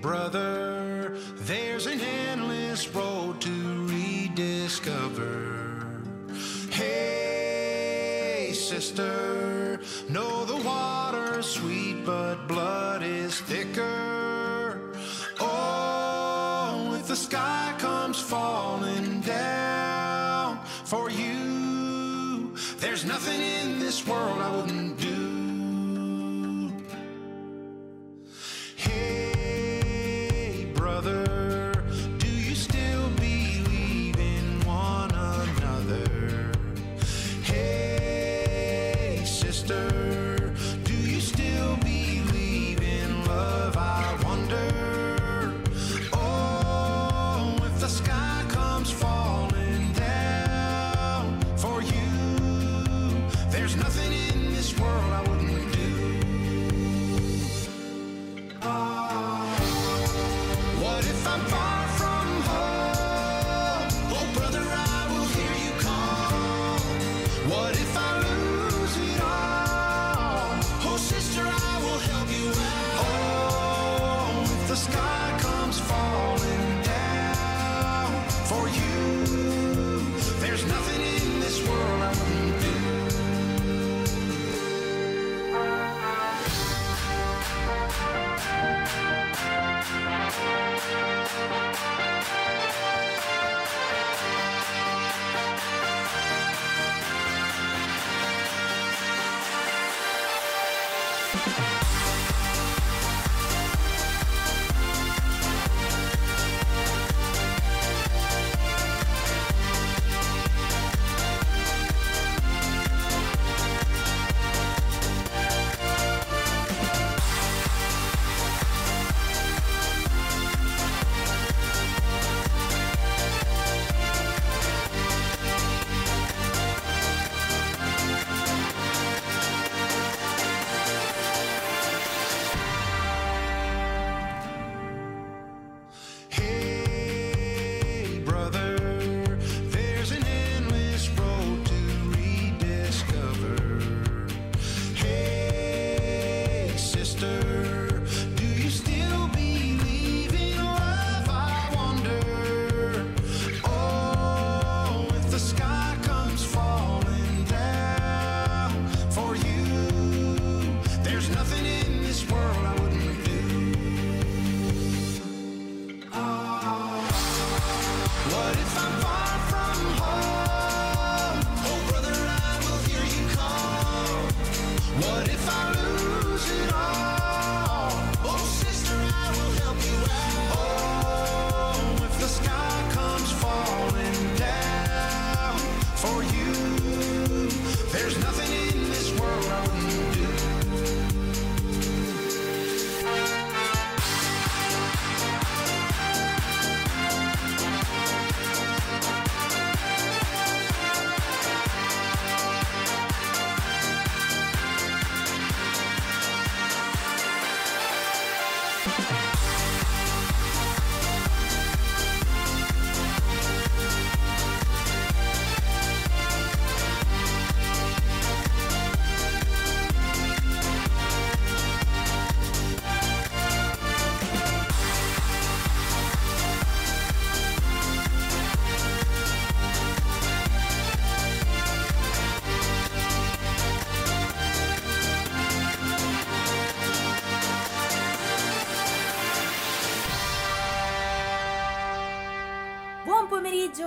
brother, there's an endless road to rediscover. Hey, sister, know the water's sweet, but blood is thicker. Oh, if the sky comes falling down for you, there's nothing in this world I wouldn't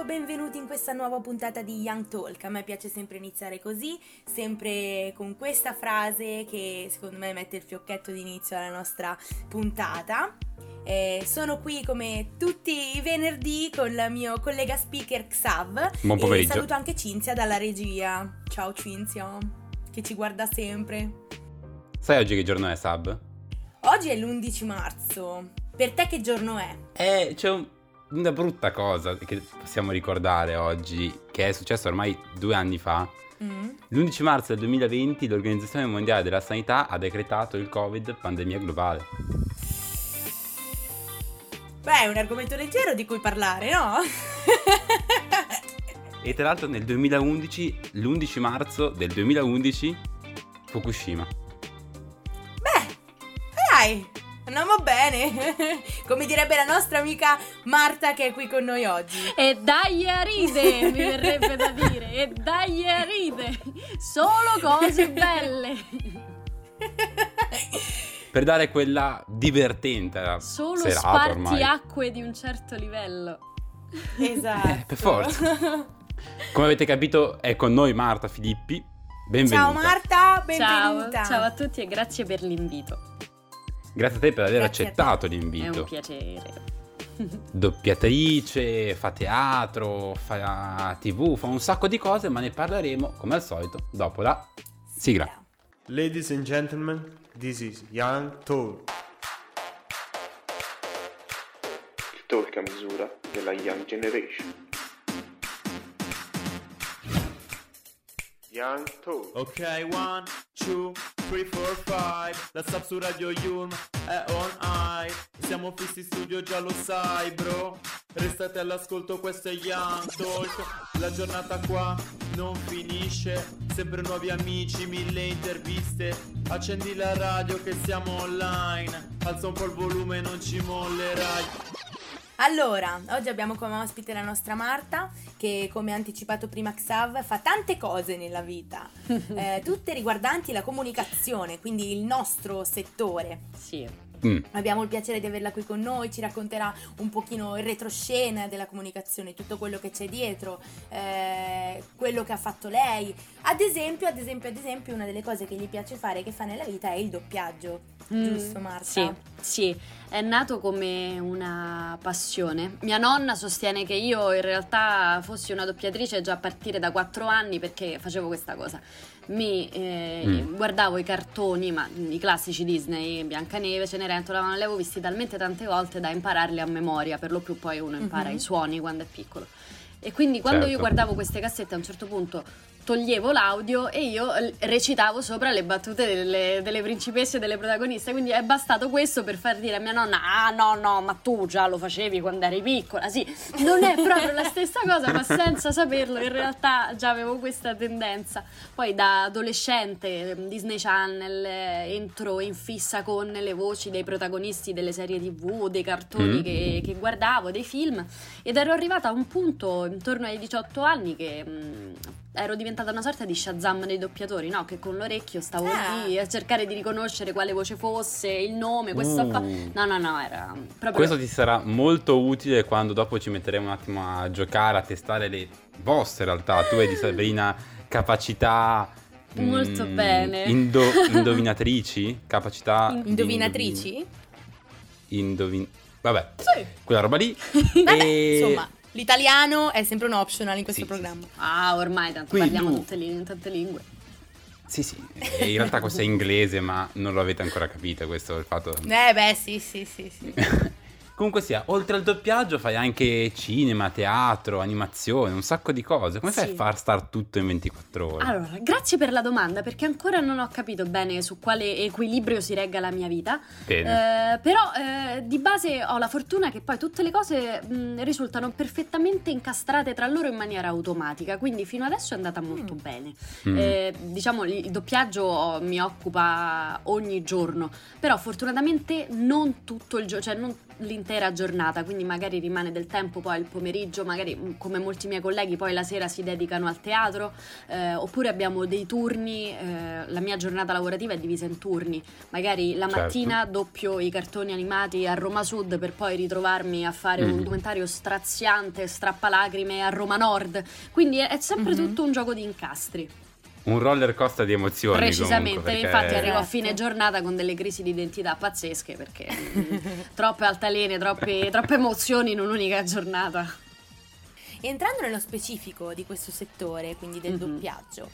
benvenuti in questa nuova puntata di Young Talk. A me piace sempre iniziare così, sempre con questa frase che secondo me mette il fiocchetto d'inizio alla nostra puntata. Eh, sono qui come tutti i venerdì con il mio collega speaker Xav. Buon E pomeriggio. saluto anche Cinzia dalla regia. Ciao Cinzia, che ci guarda sempre. Sai oggi che giorno è, Sab? Oggi è l'11 marzo. Per te che giorno è? Eh, c'è un- una brutta cosa che possiamo ricordare oggi, che è successo ormai due anni fa. Mm? L'11 marzo del 2020 l'Organizzazione Mondiale della Sanità ha decretato il Covid pandemia globale. Beh, è un argomento leggero di cui parlare, no? E tra l'altro nel 2011, l'11 marzo del 2011, Fukushima. Beh, dai, Andiamo bene, come direbbe la nostra amica Marta che è qui con noi oggi. E dai a ride, mi verrebbe da dire. E dai a ride. Solo cose belle. Per dare quella divertente Solo serata ormai. spartiacque di un certo livello. Esatto. Eh, per forza. Come avete capito è con noi Marta Filippi. Benvenuta. Ciao Marta, benvenuta. Ciao, ciao a tutti e grazie per l'invito. Grazie a te per aver Grazie accettato È un l'invito. piacere. Doppiatrice, fa teatro, fa tv, fa un sacco di cose, ma ne parleremo come al solito dopo la sigla. Ladies and gentlemen, this is Young Talk. il talk a misura della Young Generation. Young Talk. Ok, one, two, three, four, five. La sub su Radio Yulm è on high. Siamo fissi in studio, già lo sai, bro. Restate all'ascolto, questo è Young Talk. La giornata qua non finisce. Sempre nuovi amici, mille interviste. Accendi la radio che siamo online. Alza un po' il volume, non ci mollerai. Allora, oggi abbiamo come ospite la nostra Marta, che come anticipato prima Xav fa tante cose nella vita, eh, tutte riguardanti la comunicazione, quindi il nostro settore. Sì. Mm. Abbiamo il piacere di averla qui con noi, ci racconterà un pochino il retroscena della comunicazione, tutto quello che c'è dietro, eh, quello che ha fatto lei. Ad esempio, ad esempio, ad esempio, una delle cose che gli piace fare, che fa nella vita, è il doppiaggio. Giusto, Marta? Mm, Sì, sì, è nato come una passione. Mia nonna sostiene che io in realtà fossi una doppiatrice già a partire da 4 anni perché facevo questa cosa. Mi eh, Mm. guardavo i cartoni, ma i classici Disney, Biancaneve, Cenerentola, ma li avevo visti talmente tante volte da impararli a memoria, per lo più poi uno impara Mhm. i suoni quando è piccolo. E quindi quando io Certo. guardavo queste cassette a un certo punto toglievo l'audio e io eh, recitavo sopra le battute delle, delle principesse e delle protagoniste. Quindi è bastato questo per far dire a mia nonna: Ah, no, no, ma tu già lo facevi quando eri piccola. Sì, non è proprio la stessa cosa, ma senza saperlo, in realtà già avevo questa tendenza. Poi da adolescente, eh, Disney Channel, eh, entro in fissa con le voci dei protagonisti delle serie TV, dei cartoni Mm. che, che guardavo, dei film. Ed ero arrivata a un punto intorno ai 18 anni che mh, ero diventata una sorta di Shazam dei doppiatori, no? Che con l'orecchio stavo Ah. lì a cercare di riconoscere quale voce fosse, il nome, questo qua. Uh. No, no, no, era proprio. Questo ti sarà molto utile quando dopo ci metteremo un attimo a giocare, a testare le vostre in realtà. Tu vedi Sabrina capacità mm, Molto bene. indo- indovinatrici, capacità In- di Indovinatrici? Indovin... Vabbè, Sì. quella roba lì. Vabbè, E- insomma, l'italiano è sempre un optional in questo Sì, sì, programma. Ah, ormai tanto Quindi parliamo tu- tutte li- in tante lingue. Sì, sì, e in realtà questo è inglese, ma non lo avete ancora capito, questo è il fatto... Eh beh, sì, sì, sì, sì. Comunque sia, oltre al doppiaggio fai anche cinema, teatro, animazione, un sacco di cose. Come fai Sì. a far star tutto in 24 ore? Allora, grazie per la domanda perché ancora non ho capito bene su quale equilibrio si regga la mia vita. Bene. Eh, però eh, di base ho la fortuna che poi tutte le cose mh, risultano perfettamente incastrate tra loro in maniera automatica, quindi fino adesso è andata molto bene. Mm. Eh, diciamo il doppiaggio mi occupa ogni giorno, però fortunatamente non tutto il giorno, cioè non l'intera giornata, quindi magari rimane del tempo poi il pomeriggio, magari mh, come molti miei colleghi poi la sera si dedicano al teatro, eh, oppure abbiamo dei turni, eh, la mia giornata lavorativa è divisa in turni, magari la Certo. mattina doppio i cartoni animati a Roma Sud per poi ritrovarmi a fare un Mhm. documentario straziante, strappalacrime a Roma Nord, quindi è, è sempre Mhm. tutto un gioco di incastri. Un roller coaster di emozioni. Precisamente, comunque, perché- infatti arrivo a Esatto. fine giornata con delle crisi di identità pazzesche perché mm, troppe altalene, troppe, troppe emozioni in un'unica giornata. Entrando nello specifico di questo settore, quindi del Mhm. doppiaggio,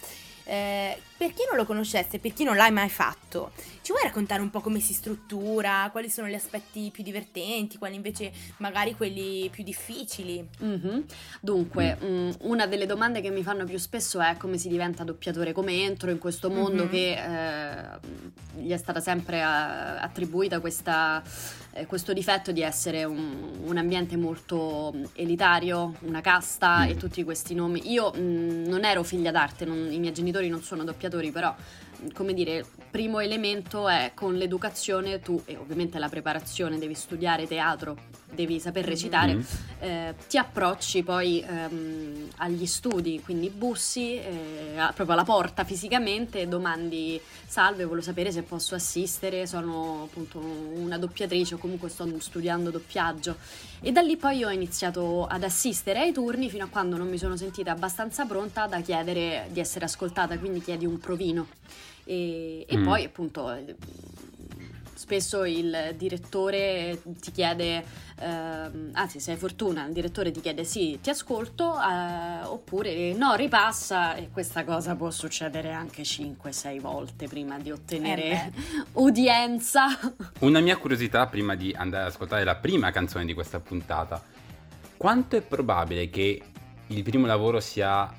eh, per chi non lo conoscesse, per chi non l'hai mai fatto, ci vuoi raccontare un po' come si struttura, quali sono gli aspetti più divertenti, quali invece magari quelli più difficili? Mhm. Dunque, mm, una delle domande che mi fanno più spesso è come si diventa doppiatore, come entro in questo mondo Mhm. che eh, gli è stata sempre eh, attribuita questa, eh, questo difetto di essere un, un ambiente molto mm, elitario, una casta Mm. e tutti questi nomi. Io mm, non ero figlia d'arte, non- i miei genitori non sono doppiatori, però come dire, primo elemento è con l'educazione tu, e ovviamente la preparazione, devi studiare teatro, devi saper recitare, Mm. eh, ti approcci poi ehm, agli studi, quindi bussi eh, proprio alla porta fisicamente, domandi salve, voglio sapere se posso assistere, sono appunto una doppiatrice o comunque sto studiando doppiaggio e da lì poi ho iniziato ad assistere ai turni fino a quando non mi sono sentita abbastanza pronta da chiedere di essere ascoltata, quindi chiedi un provino. E, e Mm. poi appunto eh, spesso il direttore ti chiede, ehm, anzi se hai fortuna il direttore ti chiede sì ti ascolto eh, oppure no ripassa e questa cosa può succedere anche 5-6 volte prima di ottenere Eh udienza. Una mia curiosità prima di andare ad ascoltare la prima canzone di questa puntata. Quanto è probabile che il primo lavoro sia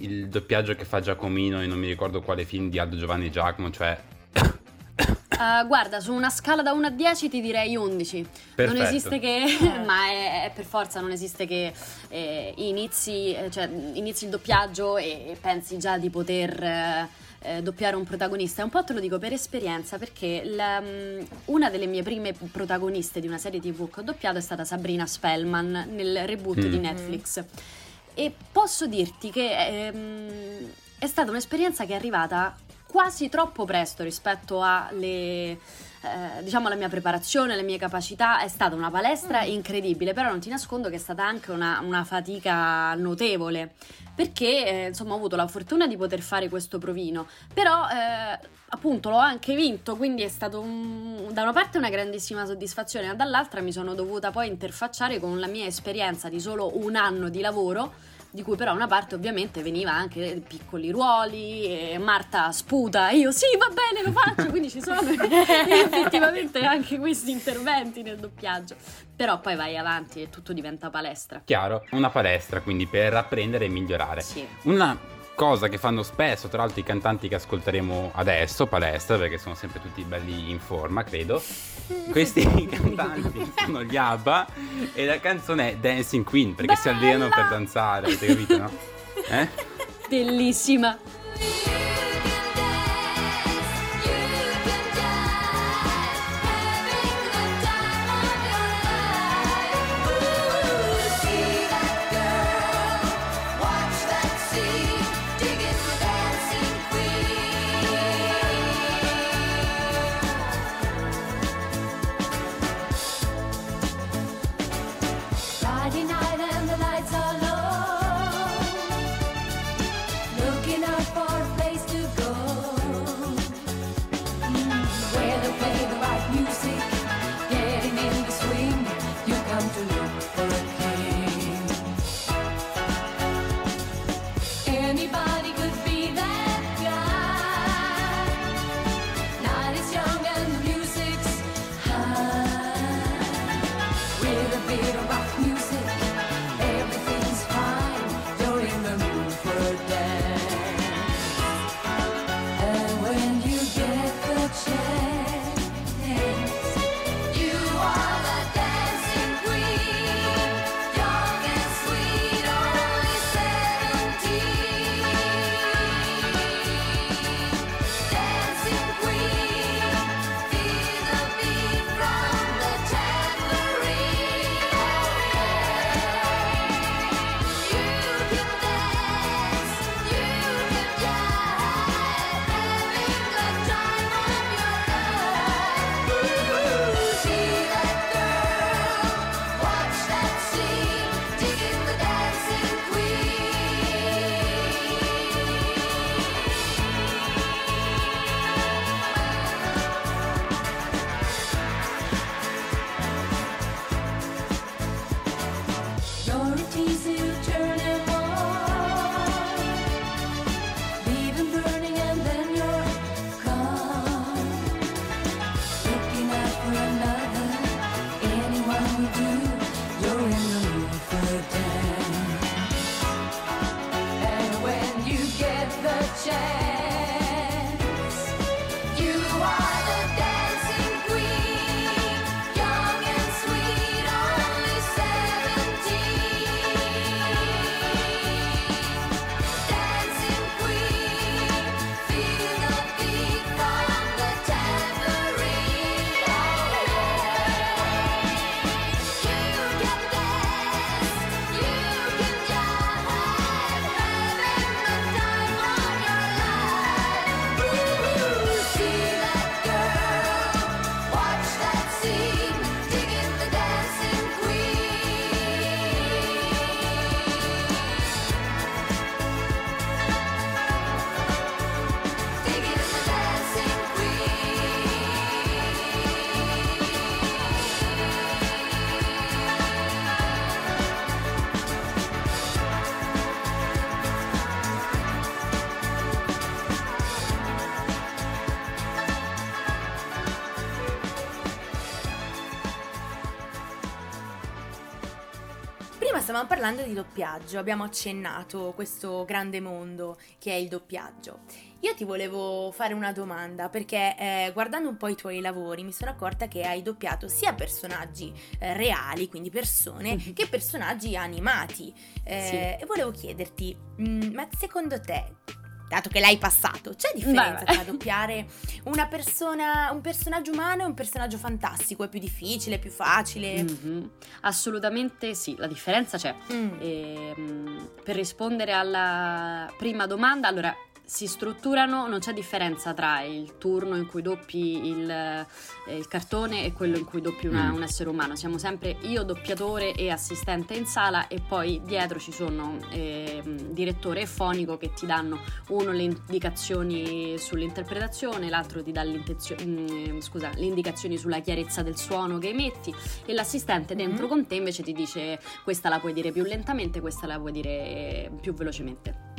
il doppiaggio che fa Giacomino e non mi ricordo quale film di Aldo Giovanni Giacomo, cioè Eh, guarda, su una scala da 1 a 10 ti direi 11. Non Perfetto. esiste che, ma è, è per forza, non esiste che eh, inizi, eh, cioè, inizi il doppiaggio e, e pensi già di poter eh, eh, doppiare un protagonista. Un po' te lo dico per esperienza, perché la- mm, una delle mie prime protagoniste di una serie TV che ho doppiato è stata Sabrina Spellman nel reboot Mm. di Netflix. E posso dirti che ehm, è stata un'esperienza che è arrivata quasi troppo presto rispetto alle, eh, diciamo alla mia preparazione, alle mie capacità. È stata una palestra incredibile, però non ti nascondo che è stata anche una, una fatica notevole. Perché eh, insomma ho avuto la fortuna di poter fare questo provino, però eh, appunto l'ho anche vinto, quindi è stato un- da una parte una grandissima soddisfazione, ma dall'altra mi sono dovuta poi interfacciare con la mia esperienza di solo un anno di lavoro di cui però una parte ovviamente veniva anche piccoli ruoli, e Marta sputa, io sì va bene lo faccio, quindi ci sono effettivamente anche questi interventi nel doppiaggio, però poi vai avanti e tutto diventa palestra. chiaro, una palestra quindi per apprendere e migliorare. Sì. Una cosa che fanno spesso, tra l'altro i cantanti che ascolteremo adesso, palestra, perché sono sempre tutti belli in forma, credo. Questi cantanti sono gli ABBA e la canzone è Dancing Queen, perché si allenano per danzare, avete capito, no? Eh? Bellissima. Stavamo parlando di doppiaggio, abbiamo accennato questo grande mondo che è il doppiaggio. Io ti volevo fare una domanda perché eh, guardando un po' i tuoi lavori mi sono accorta che hai doppiato sia personaggi eh, reali, quindi persone, che personaggi animati. Eh, Sì. E volevo chiederti, mm, ma secondo te, dato che l'hai passato, c'è differenza Vabbè. tra doppiare una persona, un personaggio umano e un personaggio fantastico? È più difficile, è più facile? Mhm. Assolutamente sì, la differenza c'è. Mm. Ehm, per rispondere alla prima domanda, allora si strutturano, non c'è differenza tra il turno in cui doppi il, eh, il cartone e quello in cui doppi una- Mm. un essere umano. Siamo sempre io, doppiatore e assistente in sala e poi dietro ci sono ehm, direttore e fonico che ti danno uno le indicazioni sull'interpretazione, l'altro ti dà l'intenzio- mm, scusa, le indicazioni sulla chiarezza del suono che emetti e l'assistente dentro Mhm. con te invece ti dice questa la puoi dire più lentamente, questa la puoi dire più velocemente.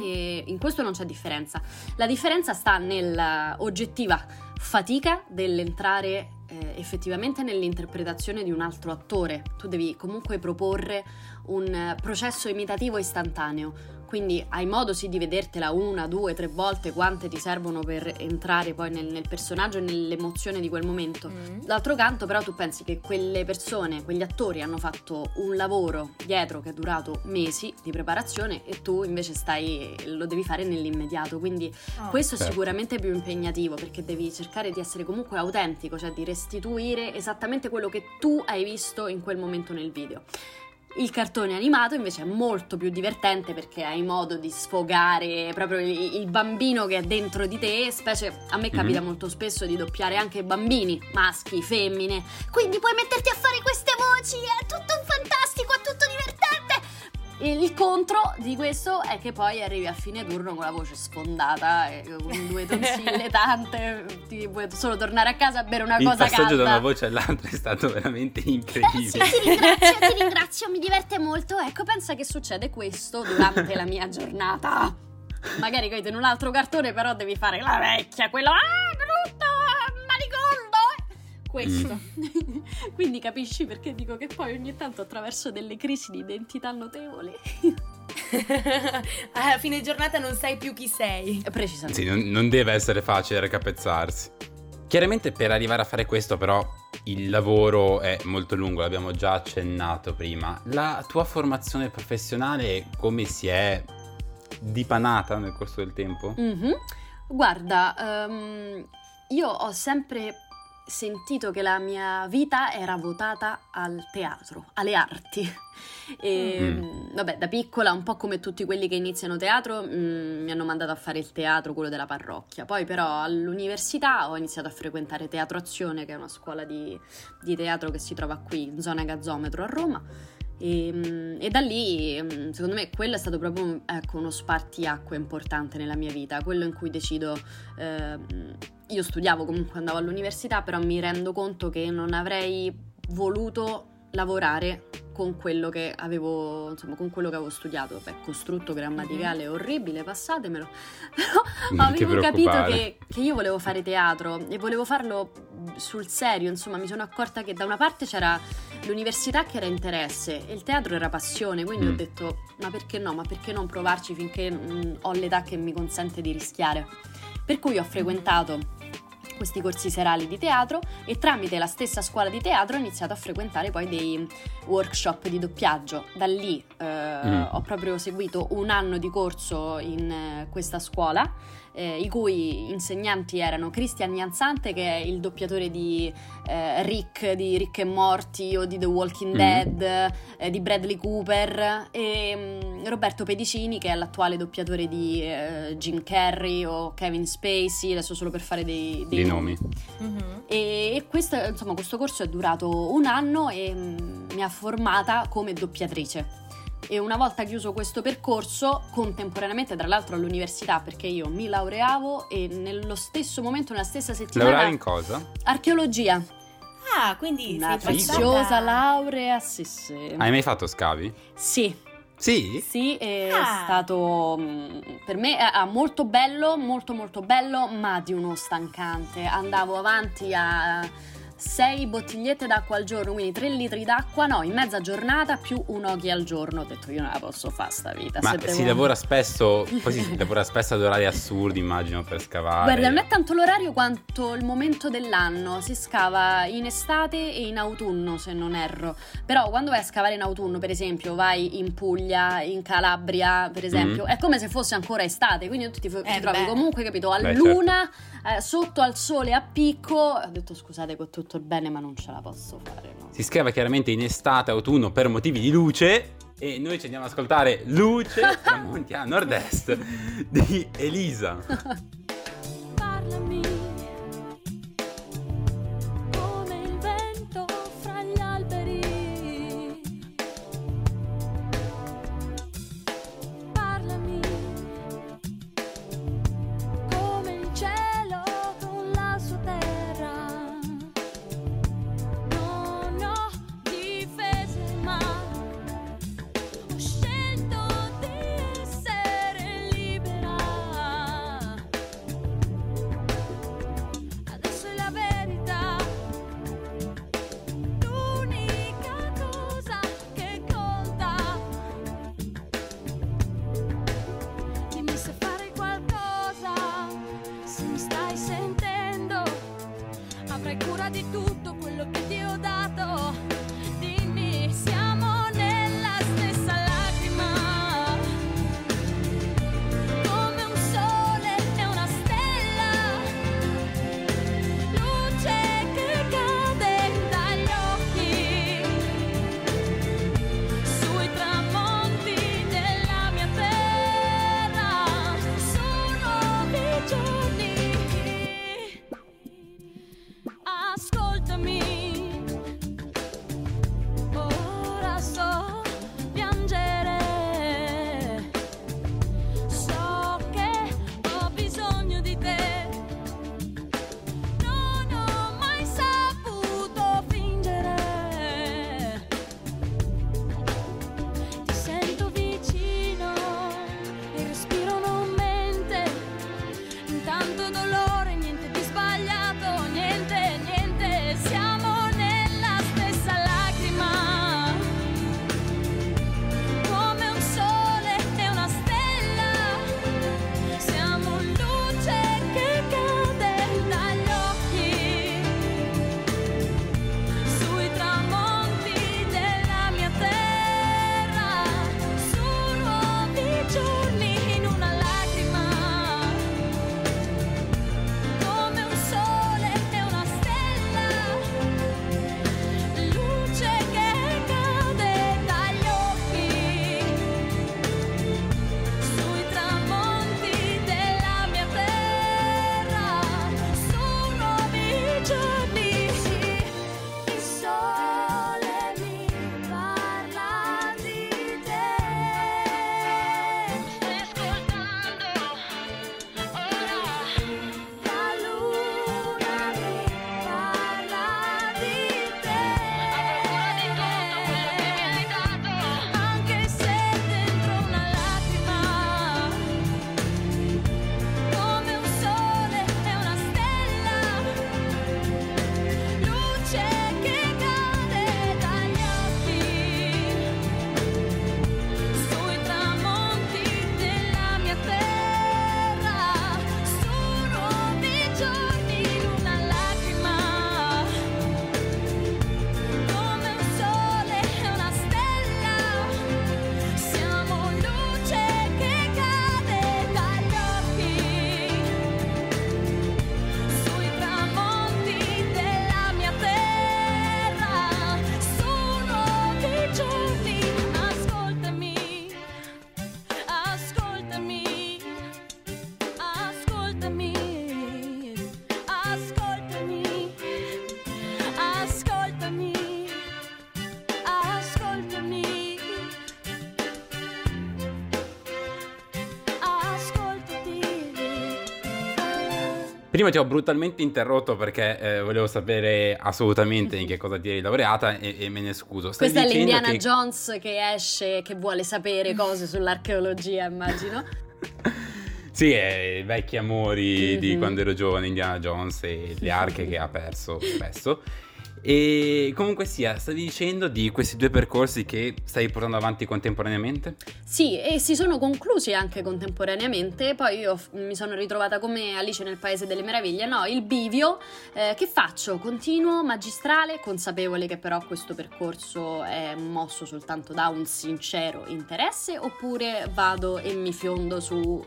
E in questo non c'è differenza. La differenza sta nella oggettiva fatica dell'entrare eh, effettivamente nell'interpretazione di un altro attore. Tu devi comunque proporre un eh, processo imitativo istantaneo. Quindi hai modo sì di vedertela una, due, tre volte quante ti servono per entrare poi nel, nel personaggio e nell'emozione di quel momento. Mm. D'altro canto, però, tu pensi che quelle persone, quegli attori hanno fatto un lavoro dietro che è durato mesi di preparazione e tu invece stai, lo devi fare nell'immediato. Quindi Oh. questo è Certo. sicuramente più impegnativo perché devi cercare di essere comunque autentico, cioè di restituire esattamente quello che tu hai visto in quel momento nel video. Il cartone animato invece è molto più divertente perché hai modo di sfogare proprio il, bambino che è dentro di te, specie a me capita Mhm. molto spesso di doppiare anche bambini, maschi, femmine. Quindi puoi metterti a fare queste voci, il contro di questo è che poi arrivi a fine turno con la voce sfondata, e con due tonsille tante, ti puoi solo tornare a casa a bere una Il cosa passaggio calda. da una voce all'altra è stato veramente Eh sì, incredibile. ti ringrazio, ti ringrazio, mi diverte molto. Ecco, pensa che succede questo durante la mia giornata. Magari capito in un altro cartone, però devi fare la vecchia, quello ah. Eh." Questo. Quindi capisci perché dico che poi ogni tanto attraverso delle crisi di identità notevoli. a fine giornata non sai più chi sei. Precisamente. Sì, non, non deve essere facile raccapezzarsi. Chiaramente per arrivare a fare questo però il lavoro è molto lungo, l'abbiamo già accennato prima. La tua formazione professionale come si è dipanata nel corso del tempo? Mhm. Guarda, ehm, io ho sempre sentito che la mia vita era votata al teatro, alle arti. E, Mm. Vabbè, da piccola, un po' come tutti quelli che iniziano teatro, mm, mi hanno mandato a fare il teatro, quello della parrocchia. Poi però all'università ho iniziato a frequentare Teatro Azione, che è una scuola di, di teatro che si trova qui in zona Gazzometro a Roma. E, mm, e da lì, mm, secondo me, quello è stato proprio ecco, uno spartiacque importante nella mia vita, quello in cui decido, ehm, io studiavo comunque, andavo all'università, però mi rendo conto che non avrei voluto lavorare con quello che avevo, insomma, con quello che avevo studiato. Beh, costrutto grammaticale orribile, passatemelo. Però avevo capito che, che io volevo fare teatro e volevo farlo sul serio, insomma, mi sono accorta che da una parte c'era l'università che era interesse e il teatro era passione, quindi Mm. ho detto ma perché no, ma perché non provarci finché mm, ho l'età che mi consente di rischiare. Per cui ho frequentato questi corsi serali di teatro e tramite la stessa scuola di teatro ho iniziato a frequentare poi dei workshop di doppiaggio. Da lì eh, Mm. ho proprio seguito un anno di corso in eh, questa scuola, eh, i cui insegnanti erano Christian Jansante, che è il doppiatore di eh, Rick, di Rick e Morty o di The Walking Mm. Dead, eh, di Bradley Cooper, e mm, Roberto Pedicini, che è l'attuale doppiatore di eh, Jim Carrey o Kevin Spacey, adesso solo per fare dei, Dei nomi. Mhm. e e questo, insomma, questo corso è durato un anno e mm, mi ha formata come doppiatrice. E una volta chiuso questo percorso, contemporaneamente tra l'altro all'università, perché io mi laureavo e nello stesso momento, nella stessa settimana, Lavorare in cosa? archeologia. Ah, quindi Una sei preziosa laurea, sì sì. Hai mai fatto scavi? Sì, Sì? sì, è Ah. stato mm, per me eh, ah, molto bello, molto molto bello, ma di uno stancante. Andavo avanti a 6 bottigliette d'acqua al giorno, quindi 3 litri d'acqua, no, in mezza giornata più un oghi al giorno. Ho detto io non la posso fare sta vita. Ma se si devo- lavora spesso, poi si lavora spesso ad orari assurdi, immagino, per scavare. Guarda, non è tanto l'orario quanto il momento dell'anno. Si scava in estate e in autunno, se non erro. Però quando vai a scavare in autunno, per esempio, vai in Puglia, in Calabria, per esempio, Mm. è come se fosse ancora estate. Quindi tu ti, ti Eh, trovi beh. comunque, capito, a Beh, luna, eh, sotto al sole a picco. Ho detto scusate con tutto il bene, ma non ce la posso fare. no. Si scava chiaramente in estate, autunno per motivi di luce. E noi ci andiamo ad ascoltare Luce tramonti a nord-est di Elisa. Parlami Prima ti ho brutalmente interrotto perché eh, volevo sapere assolutamente in che cosa ti eri laureata e, e me ne scuso. Stai Questa è l'Indiana che- Jones che esce, che vuole sapere cose sull'archeologia, immagino. Sì, i vecchi amori di Mhm. quando ero giovane, Indiana Jones e le arche che ha perso spesso. E comunque sia, stavi dicendo di questi due percorsi che stai portando avanti contemporaneamente? Sì, e si sono conclusi anche contemporaneamente. Poi io mi sono ritrovata come Alice nel Paese delle Meraviglie. No, il bivio. eh, che faccio? Continuo magistrale, consapevole che però questo percorso è mosso soltanto da un sincero interesse, oppure vado e mi fiondo su.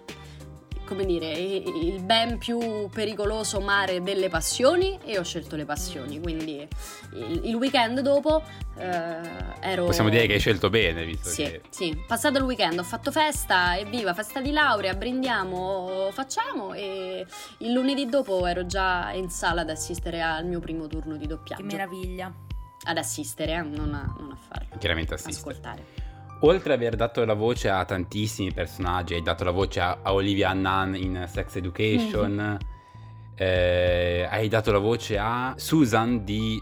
Come dire, il ben più pericoloso mare delle passioni e ho scelto le passioni. Quindi il, il weekend dopo eh, ero. Possiamo dire che hai scelto bene, visto Sì, che... sì, passato il weekend ho fatto festa, evviva, festa di laurea, brindiamo, facciamo e il lunedì dopo ero già in sala ad assistere al mio primo turno di Che doppiaggio. meraviglia. Ad assistere, eh, non, a, non a farlo. Chiaramente assiste. Ascoltare. Oltre ad aver dato la voce a tantissimi personaggi, hai dato la voce a, a Olivia Nunn in Sex Education, Mhm. eh, hai dato la voce a Susan di...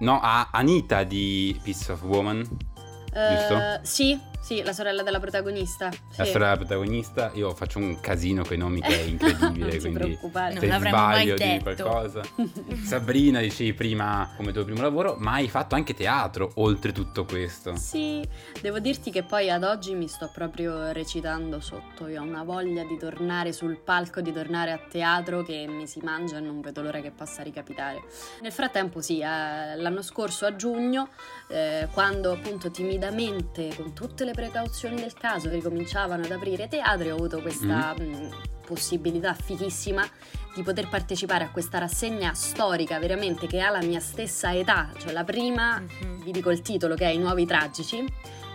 no, a Anita di Piece of Woman, Giusto? Eh, sì, sì, la sorella della protagonista. la sì. storia della protagonista. Io faccio un casino con i nomi che è incredibile, non ti quindi... preoccupare. Non Se mai sbaglio di qualcosa. Sabrina, dicevi prima come tuo primo lavoro, ma hai fatto anche teatro oltre tutto questo. Sì, devo dirti che poi ad oggi mi sto proprio recitando sotto. Io ho una voglia di tornare sul palco, di tornare a teatro che mi si mangia e non vedo l'ora che possa ricapitare. Nel frattempo, sì, eh, l'anno scorso a giugno, eh, quando appunto timidamente, con tutte le precauzioni del caso, ricominciavano ad aprire teatri, ho avuto questa mh, possibilità fighissima di poter partecipare a questa rassegna storica veramente che ha la mia stessa età, cioè la prima Mhm. vi dico il titolo che è I nuovi tragici,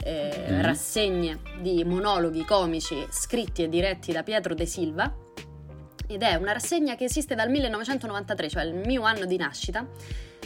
eh, Mhm. rassegne di monologhi comici scritti e diretti da Pietro De Silva. Ed è una rassegna che esiste dal 1993, cioè il mio anno di nascita,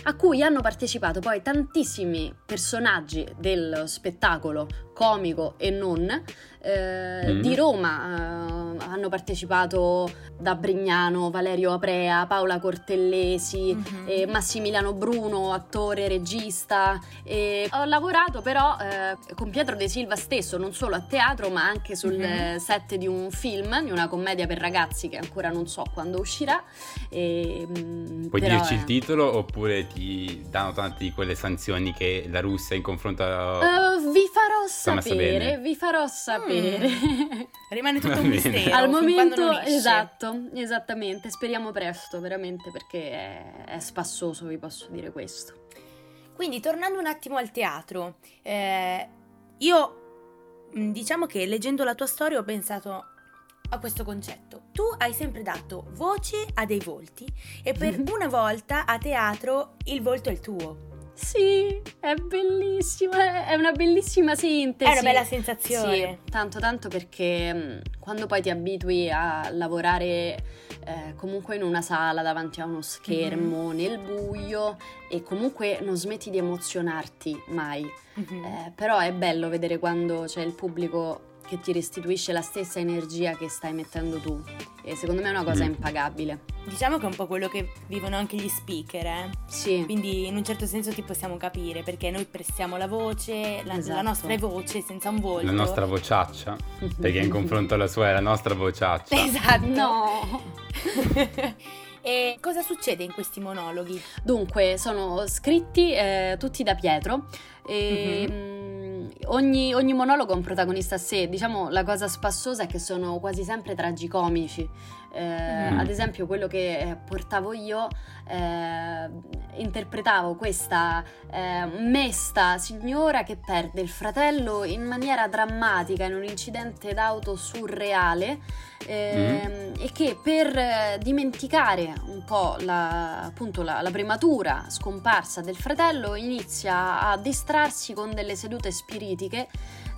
a cui hanno partecipato poi tantissimi personaggi del spettacolo comico e non. Eh, Mm. Di Roma eh, hanno partecipato da Brignano, Valerio Aprea, Paola Cortellesi, Mhm. e Massimiliano Bruno, attore, regista. E ho lavorato però eh, con Pietro De Silva stesso, non solo a teatro, ma anche sul Mhm. eh, set di un film, di una commedia per ragazzi che ancora non so quando uscirà. E, mm, Puoi però dirci il titolo oppure ti danno tante di quelle sanzioni che la Russia in confronto a... Eh, vi farò sapere, bene. vi farò sapere. Rimane tutto un mistero. Al momento, non esce. esatto, esattamente. Speriamo presto, veramente, perché è, è spassoso, vi posso dire questo. Quindi tornando un attimo al teatro, eh, io mh, diciamo che leggendo la tua storia ho pensato a questo concetto. Tu hai sempre dato voce a dei volti e per una volta a teatro il volto è il tuo. Sì, è bellissimo, è una bellissima sintesi. È una bella sensazione. Sì, tanto tanto perché mh, quando poi ti abitui a lavorare eh, comunque in una sala davanti a uno schermo, Mhm. nel buio e comunque non smetti di emozionarti mai. Mhm. Eh, però è bello vedere quando c'è il pubblico che ti restituisce la stessa energia che stai mettendo tu. E secondo me è una cosa Mm. impagabile. Diciamo che è un po' quello che vivono anche gli speaker, eh? Sì. Quindi in un certo senso ti possiamo capire perché noi prestiamo la voce, la, la Esatto. nostra è voce senza un volto. La nostra vociaccia, perché in confronto alla sua è la nostra vociaccia. Esatto. No. e cosa succede in questi monologhi? Dunque, sono scritti eh, tutti da Pietro. E, mm, ogni, ogni monologo ha un protagonista a sé. Diciamo, la cosa spassosa è che sono quasi sempre tragicomici. Eh, Mhm. Ad esempio, quello che eh, portavo io, eh, interpretavo questa eh, mesta signora che perde il fratello in maniera drammatica in un incidente d'auto surreale ehm, e che per eh, dimenticare un po' la, appunto la, la prematura scomparsa del fratello inizia a distrarsi con delle sedute spiritiche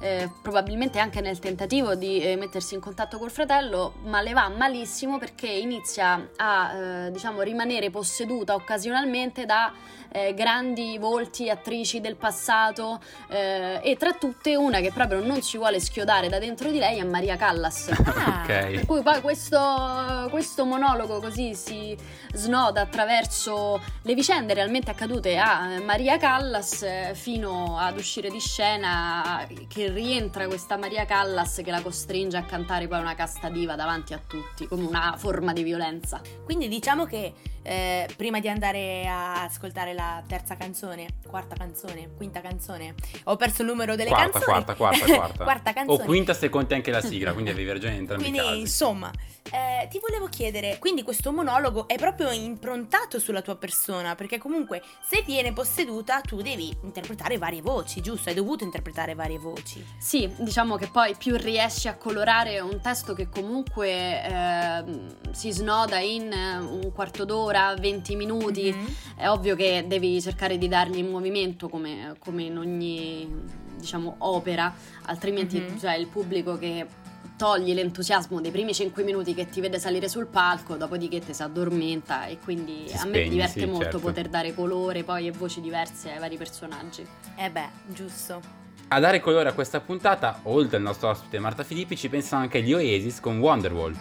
eh, probabilmente anche nel tentativo di eh, mettersi in contatto col fratello, ma le va malissimo perché inizia a eh, diciamo rimanere posseduta occasionalmente da eh, grandi volti attrici del passato eh, e tra tutte una che proprio non si vuole schiodare da dentro di lei è Maria Callas. Ah, Per ok. cui poi questo, questo monologo così si snoda attraverso le vicende realmente accadute a Maria Callas eh, fino ad uscire di scena che rientra questa Maria Callas che la costringe a cantare poi una casta diva davanti a tutti come una forma di violenza. Quindi diciamo che eh, prima di andare a ascoltare la terza canzone, quarta canzone, quinta canzone, ho perso il numero delle quarta, canzoni. quarta, quarta, quarta. quarta O canzone. quinta se conti anche la sigla, quindi avevi ragione in entrambi Quindi, casi. insomma, eh, ti volevo chiedere, quindi questo monologo è proprio improntato sulla tua persona, perché comunque se viene posseduta tu devi interpretare varie voci, giusto? Hai dovuto interpretare varie voci. Sì, diciamo che poi più riesci a colorare un testo che comunque ehm, si snoda in eh, un quarto d'ora, 20 minuti, Mhm. è ovvio che devi cercare di dargli in movimento come, come in ogni diciamo, opera, altrimenti Mhm. cioè, il pubblico che togli l'entusiasmo dei primi 5 minuti che ti vede salire sul palco, dopodiché ti si addormenta e quindi Si a me spegne, diverte sì, molto certo. poter dare colore poi e voci diverse ai vari personaggi. Eh beh, giusto. A dare colore a questa puntata, oltre al nostro ospite Marta Filippi, ci pensano anche gli Oasis con Wonderwall.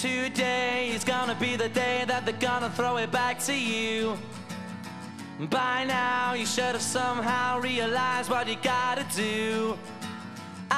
Today is gonna be the day that they're gonna throw it back to you. By now, you should have somehow realized what you gotta do.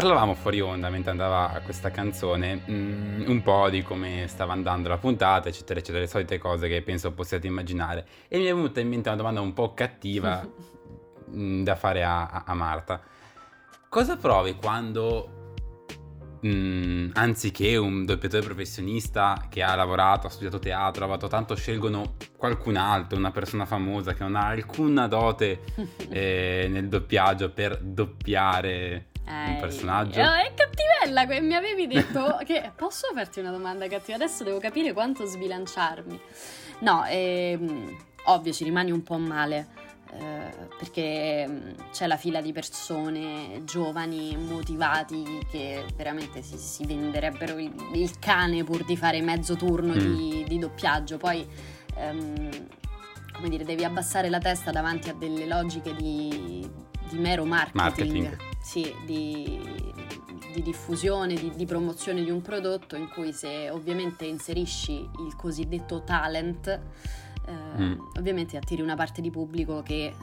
Parlavamo fuori onda mentre andava questa canzone mm, un po' di come stava andando la puntata, eccetera, eccetera, le solite cose che penso possiate immaginare. E mi è venuta in mente una domanda un po' cattiva mm, da fare a, a- a Marta. Cosa provi quando mm, anziché un doppiatore professionista che ha lavorato, ha studiato teatro, ha lavorato tanto, scelgono qualcun altro, una persona famosa che non ha alcuna dote eh, nel doppiaggio per doppiare un personaggio. È cattivella, que- mi avevi detto che posso farti una domanda cattiva? Adesso devo capire quanto sbilanciarmi. No, ehm, ovvio ci rimani un po' male. eh, perché mm, c'è la fila di persone giovani, motivati, che veramente si, si venderebbero il, il cane pur di fare mezzo turno di, di doppiaggio. Poi, ehm, come dire, devi abbassare la testa davanti a delle logiche di, di mero Marketing. Sì, di, di diffusione, di, di promozione di un prodotto in cui se ovviamente inserisci il cosiddetto talent, eh, Mm. ovviamente attiri una parte di pubblico che eh,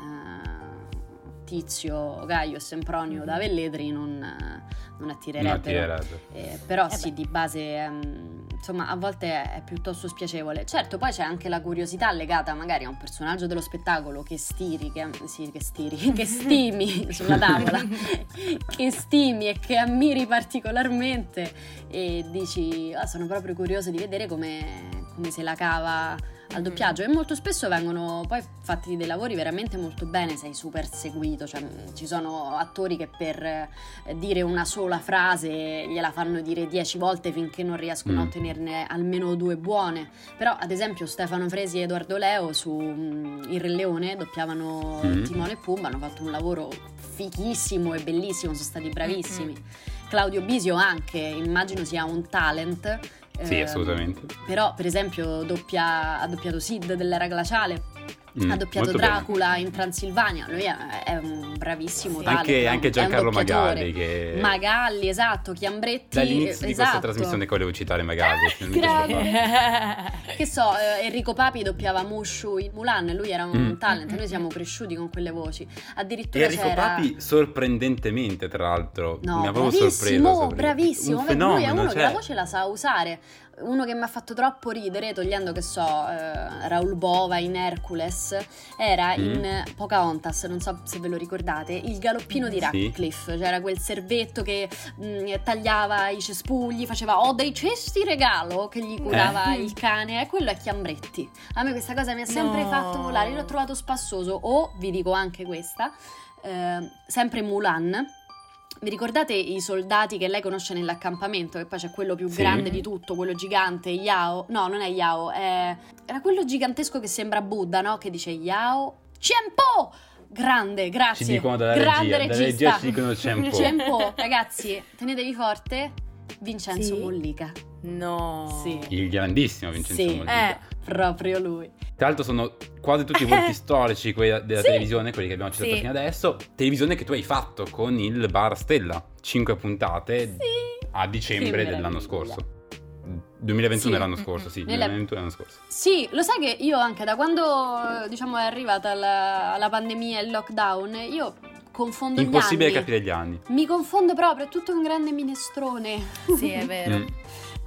Tizio, Gaio e Sempronio da Velletri non, non attirerebbero. Non attirerebbe. Eh, però Eh sì, di base, ehm, insomma, a volte è, è piuttosto spiacevole. Certo, poi c'è anche la curiosità legata magari a un personaggio dello spettacolo che stiri, che, sì, che stiri, che stimi sulla tavola, che stimi e che ammiri particolarmente e dici, "Ah, sono proprio curioso di vedere come, come se la cava al doppiaggio e molto spesso vengono poi fatti dei lavori veramente molto bene, sei super seguito, cioè mh, ci sono attori che per eh, dire una sola frase gliela fanno dire dieci volte finché non riescono a Mm. ottenerne almeno due buone, però ad esempio Stefano Fresi e Edoardo Leo su mh, Il Re Leone doppiavano Mm. Timone e Pumba, hanno fatto un lavoro fichissimo e bellissimo, sono stati bravissimi. Claudio Bisio anche, immagino sia un talent. Sì, ehm, assolutamente. però, per esempio, doppia- ha doppiato Sid dell'era glaciale, Mm, ha doppiato molto bene. Dracula in Transilvania. Lui è, è un bravissimo Sì. talent, Anche, anche Giancarlo. Magalli che Magalli, esatto, Chiambretti. dall'inizio di questa esatto. trasmissione che volevo citare Magalli. Che so, eh, Enrico Papi doppiava Mushu in Mulan, lui era un Mm. talent, noi siamo cresciuti con quelle voci. Addirittura E Enrico c'era... Papi sorprendentemente, tra l'altro, No, mi avevo bravissimo, sorpreso. sorpreso. bravissimo. Un lui è uno che cioè, la voce la sa usare. Uno che mi ha fatto troppo ridere, togliendo che so, eh, Raul Bova in Hercules, era Mm. in Pocahontas, non so se ve lo ricordate, il galoppino di Sì. Radcliffe. C'era quel servetto che mm, tagliava i cespugli, faceva ho dei cesti regalo, che gli curava Eh. il cane, e quello è Chiambretti. A me questa cosa mi ha sempre No. fatto volare, io l'ho trovato spassoso. O, vi dico anche questa, eh, sempre Mulan. Vi ricordate i soldati che lei conosce nell'accampamento? Che poi c'è quello più Sì. grande di tutto, quello gigante, Yao. No, non è Yao, è... era quello gigantesco che sembra Buddha, no? Che dice Yao Ciempo! Grande, grazie. Ci dicono dalla Grande regia, dalla regista. regia ci dicono Ciempo. Ciempo, ragazzi, tenetevi forte. Vincenzo Sì? Mollica. No. Sì. Il grandissimo Vincenzo Sì. Mollica. Eh, Proprio lui. Tra l'altro sono quasi tutti i volti storici quelli della Sì. televisione, quelli che abbiamo citato Sì. fino adesso. Televisione che tu hai fatto con il Bar Stella, 5 puntate Sì. a dicembre dell'anno scorso. 2021 Sì. è l'anno scorso, sì, Nella- 2021 è l'anno scorso. Sì, lo sai che io anche da quando diciamo è arrivata la, la pandemia e il lockdown, io confondo Impossibile gli anni. capire gli anni. Mi confondo proprio, è tutto un grande minestrone. sì, è vero. Mm.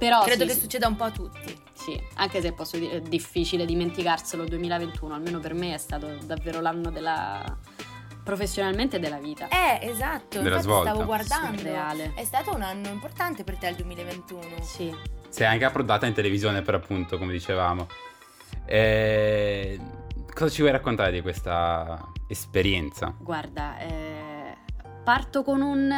Però Credo sì, che sì, succeda un po' a tutti. sì, anche se posso dire è difficile dimenticarselo il 2021, almeno per me è stato davvero l'anno della professionalmente della vita. Eh, esatto. Della Infatti svolta. stavo guardando. Surreale. È stato un anno importante per te il 2021. Sì. Si è anche approdata in televisione per appunto, come dicevamo. Eh, cosa ci vuoi raccontare di questa esperienza? Guarda, eh, parto con un,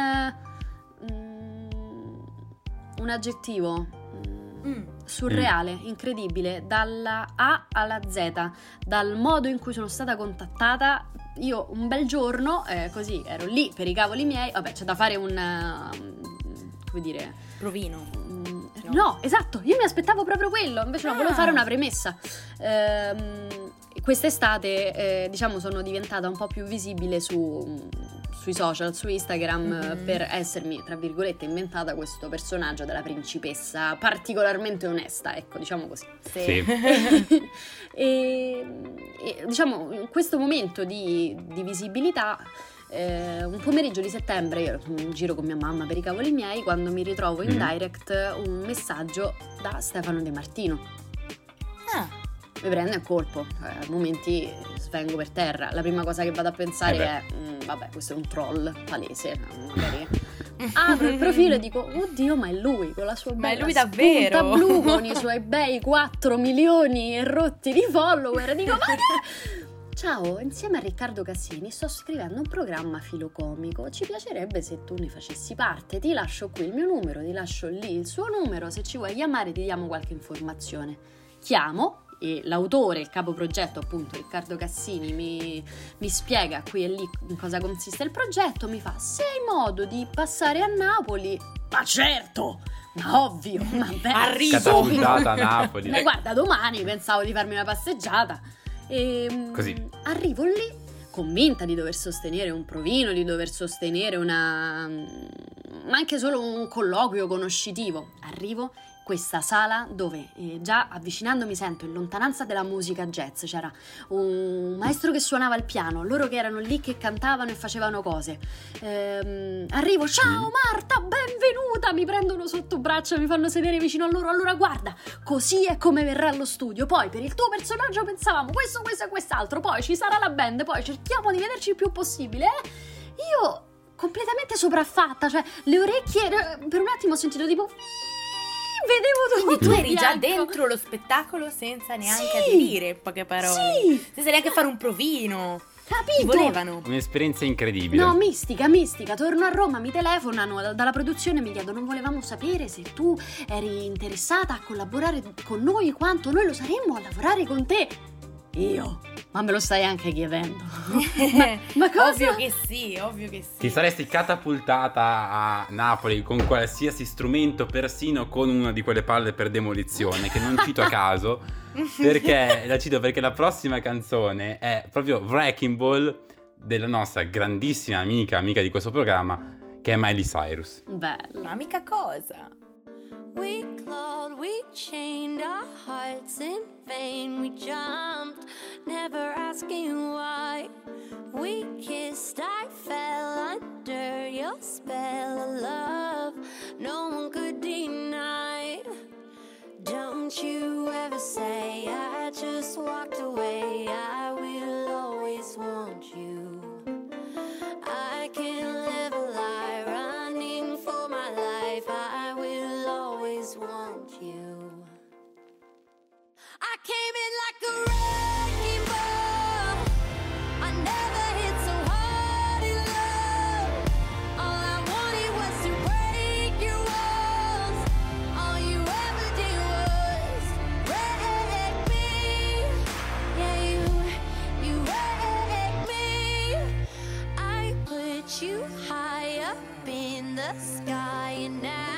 un aggettivo mm, Mm. surreale, incredibile, dalla A alla Z, dal modo in cui sono stata contattata. Io un bel giorno, eh, così ero lì per i cavoli miei, vabbè c'è da fare un... eh, come dire... Provino. Mm, No, esatto, io mi aspettavo proprio quello, invece no, volevo Ah. fare una premessa. Ehm, quest'estate, eh, diciamo, sono diventata un po' più visibile su- sui social, su Instagram, Mhm. per essermi, tra virgolette, inventata questo personaggio della principessa particolarmente onesta, ecco, diciamo così. Sì. e, e, diciamo, in questo momento di, di visibilità, eh, un pomeriggio di settembre, io ero in giro con mia mamma per i cavoli miei, quando mi ritrovo in Mm. direct un messaggio da Stefano De Martino. Ah, Mi prende a colpo, eh, a momenti svengo per terra. La prima cosa che vado a pensare Eh è: "Mm, vabbè, questo è un troll palese, magari Apro il profilo e dico, oddio, ma è lui con la sua Ma è bella lui davvero? blu con i suoi bei 4 milioni e rotti di follower. E dico, ma che... Ciao, insieme a Riccardo Cassini sto scrivendo un programma filocomico. Ci piacerebbe se tu ne facessi parte. Ti lascio qui il mio numero, ti lascio lì il suo numero. Se ci vuoi chiamare ti diamo qualche informazione. Chiamo e l'autore, il capoprogetto appunto Riccardo Cassini mi, mi spiega qui e lì in cosa consiste il progetto, mi fa se hai modo di passare a Napoli, ma certo, ma ovvio, ma beh, Arrivo. Catapultata a Napoli. ma guarda, domani pensavo di farmi una passeggiata. E, mm, Così. Arrivo lì, convinta di dover sostenere un provino, di dover sostenere una. ma anche solo un colloquio conoscitivo. Arrivo questa sala dove eh, già avvicinandomi sento in lontananza della musica jazz. C'era un maestro che suonava il piano, loro che erano lì che cantavano e facevano cose. Ehm, arrivo, ciao Marta, benvenuta! Mi prendono sotto braccio, mi fanno sedere vicino a loro. Allora guarda, così è come verrà allo studio. Poi per il tuo personaggio pensavamo questo, questo e quest'altro. Poi ci sarà la band, poi cerchiamo di vederci il più possibile. Io completamente sopraffatta, cioè le orecchie eh, per un attimo ho sentito tipo vedevo tutto Quindi tu eri in già bianco. dentro lo spettacolo senza neanche Sì. in poche parole. Sì, Senza neanche fare un provino. Ti capito? volevano. Un'esperienza incredibile. No, mistica, mistica. Torno a Roma, mi telefonano da- dalla produzione e mi chiedono: Non volevamo sapere se tu eri interessata a collaborare con noi, quanto noi lo saremmo a lavorare con te. Io, ma me lo stai anche chiedendo. ma, ma cosa? Ovvio che sì, ovvio che sì. Ti saresti catapultata a Napoli con qualsiasi strumento, persino con una di quelle palle per demolizione, che non cito a caso, perché la cito perché la prossima canzone è proprio Wrecking Ball della nostra grandissima amica, amica di questo programma, che è Miley Cyrus. Bello. Ma mica cosa? We clawed, we chained our hearts in vain. We jumped, never asking why. We kissed, I fell under your spell of love. No one could deny. Don't you ever say I just walked away. I will always want you. I can't live you ever did was write me. Yeah you you wake me. I put you high up in the sky, and now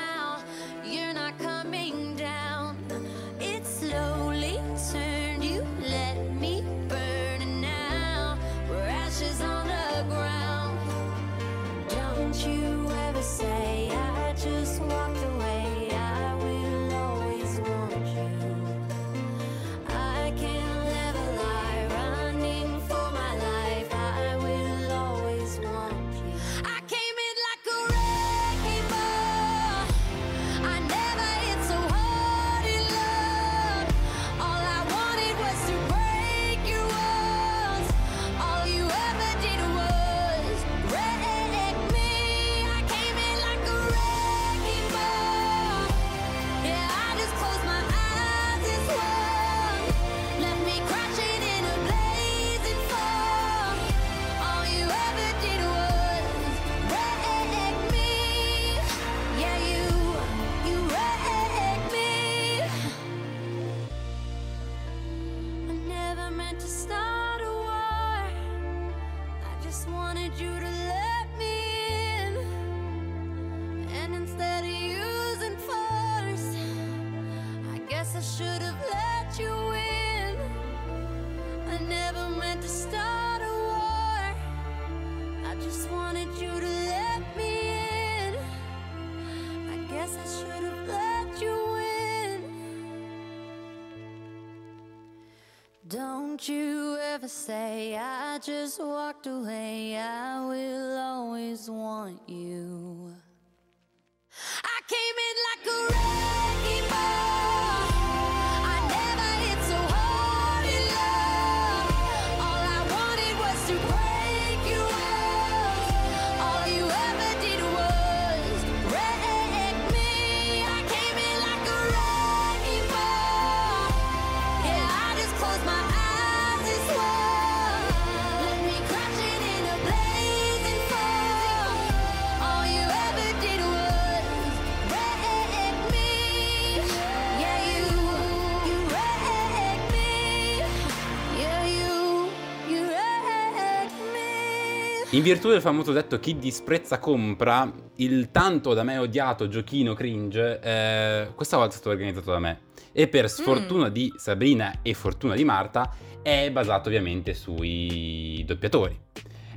In virtù del famoso detto chi disprezza compra, il tanto da me odiato giochino cringe, eh, questa volta è stato organizzato da me. E per sfortuna di Sabrina e fortuna di Marta, è basato ovviamente sui doppiatori.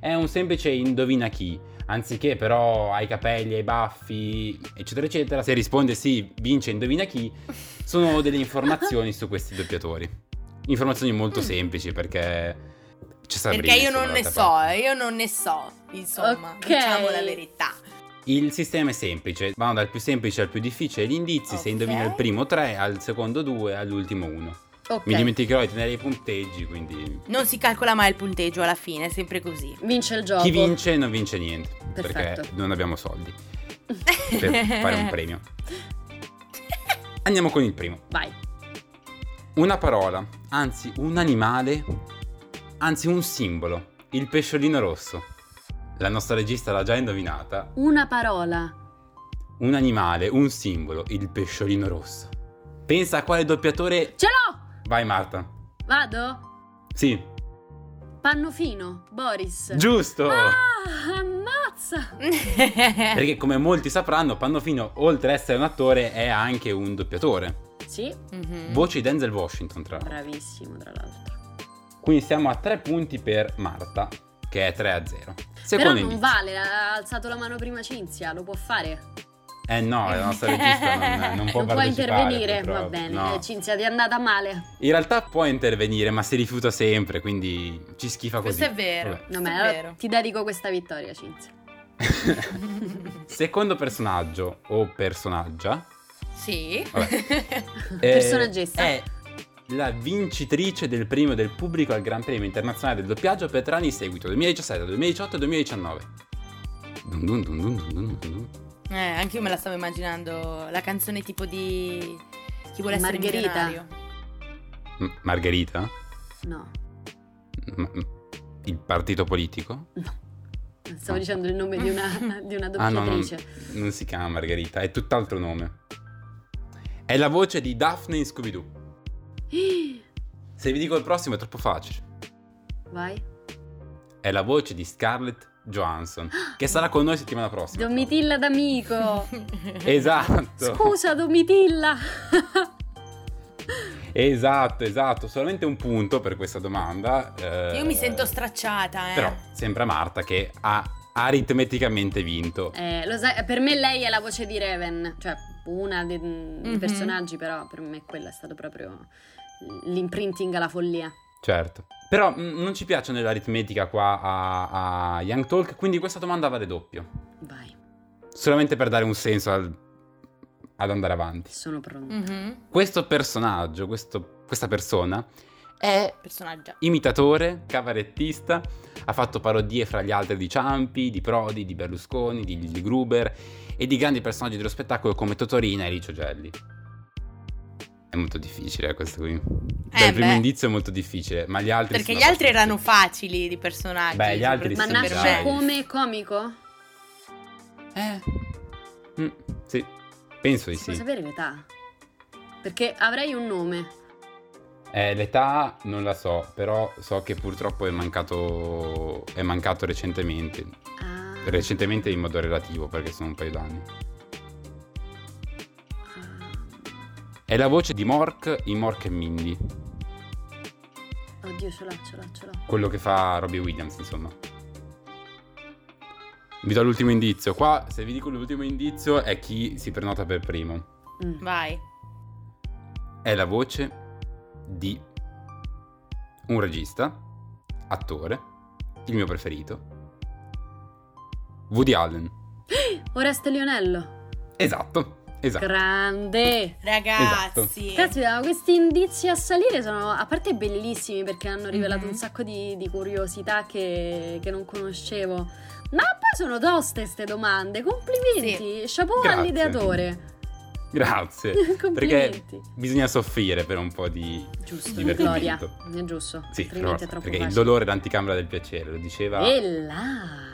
È un semplice indovina chi, anziché però ai capelli, ai baffi, eccetera, eccetera. Se risponde sì, vince indovina chi, sono delle informazioni su questi doppiatori. Informazioni molto semplici perché. Perché io non ne so, parte. io non ne so, insomma, Ok. diciamo la verità. Il sistema è semplice, vanno dal più semplice al più difficile gli indizi, se Ok. indovino il primo 3, al secondo 2, all'ultimo 1. Ok. Mi dimenticherò di tenere i punteggi, quindi Non si calcola mai il punteggio alla fine, è sempre così. Vince il gioco. chi vince non vince niente, Perfetto. perché non abbiamo soldi per fare un premio. Andiamo con il primo. Vai. Una parola, anzi un animale, anzi un simbolo, il pesciolino rosso. La nostra regista l'ha già indovinata. Una parola. Un animale, un simbolo, il pesciolino rosso. Pensa a quale doppiatore... Ce l'ho! Vai Marta. Vado? Sì, Pannofino. Boris. giusto! Ah, ammazza! Perché come molti sapranno, Pannofino, oltre ad essere un attore, è anche un doppiatore. Sì, Mhm. Voce di Denzel Washington, tra l'altro. bravissimo tra l'altro. Quindi siamo a 3 punti per Marta, che è 3 a 0. Però Secondo non indizio. vale, ha alzato la mano prima Cinzia, lo può fare. Eh no, la nostra regista non, non può non può intervenire, va purtroppo. bene. No. Eh, Cinzia, ti è andata male. In realtà può intervenire, ma si rifiuta sempre, quindi ci schifa così. Questo è vero. Vabbè. No, ma allora vero. ti dedico questa vittoria, Cinzia. Secondo personaggio o personaggia Sì. Vabbè. eh, Personaggessa. È la vincitrice del premio del pubblico al Gran Premio Internazionale del Doppiaggio per tre anni in seguito, 2017, 2018 e 2019. Dun dun dun dun dun dun dun. Eh, anche io me la stavo immaginando la canzone tipo di chi vuole essere Margherita. M- Margherita? No, M- m- il partito politico? stavo dicendo il nome di una, di una Ah no, non, doppiatrice. non si chiama Margherita, è tutt'altro nome. È la voce di Daphne in Scooby-Doo. Se vi dico il prossimo è troppo facile. Vai. È la voce di Scarlett Johansson, che sarà con noi settimana prossima. Domitilla d'amico. Esatto. Scusa, Domitilla. Esatto, esatto. Solamente un punto per questa domanda. eh, Io mi sento stracciata, eh. Però sembra Marta che ha aritmeticamente vinto. Eh, lo sai, per me lei è la voce di Raven, cioè una dei, dei Mhm. personaggi, però per me quella è stato proprio l'imprinting alla follia. Certo. Però mh, non ci piace nell'aritmetica qua a, a Young Talk, quindi questa domanda vale doppio. Vai, Solamente per dare un senso al- ad andare avanti. sono pronta. Mhm. Questo personaggio, questo- questa persona, è Personaggio. imitatore, cavarettista, ha fatto parodie fra gli altri di Ciampi, di Prodi, di Berlusconi, di Lilli Gruber e di grandi personaggi dello spettacolo come Totorina e Licio Gelli. È molto difficile eh, questo qui. Eh, primo beh. indizio è molto difficile, ma gli altri Perché sono gli altri erano facili di personaggi. Beh, gli altri Ma sì, soprattutto nasce come comico? Eh. Mm, sì. Penso di Si sì. sapere l'età? Perché avrei un nome. Eh, l'età non la so, però so che purtroppo è mancato è mancato recentemente. Ah, Recentemente in modo relativo, perché sono un paio d'anni. È la voce di Mork in Mork e Mindy, Oddio, ce l'ho, ce l'ho, ce l'ho. quello che fa Robbie Williams, insomma. Vi do l'ultimo indizio. Qua, se vi dico l'ultimo indizio, è chi si prenota per primo. Mm. Vai. È la voce di un regista, attore, il mio preferito, Woody Allen. Oreste Lionello. Esatto, esatto. Grande. Ragazzi. Caspita, questi indizi a salire sono a parte bellissimi perché hanno rivelato Mhm. un sacco di, di curiosità che, che non conoscevo. Ma poi sono toste queste domande. Complimenti. Chapeau Grazie. all'ideatore. Grazie. Perché Complimenti. bisogna soffrire per un po' di Giusto, divertimento. Gloria. È giusto. Sì, altrimenti però- è troppo perché il facile. dolore è l'anticamera del piacere, lo diceva. E là.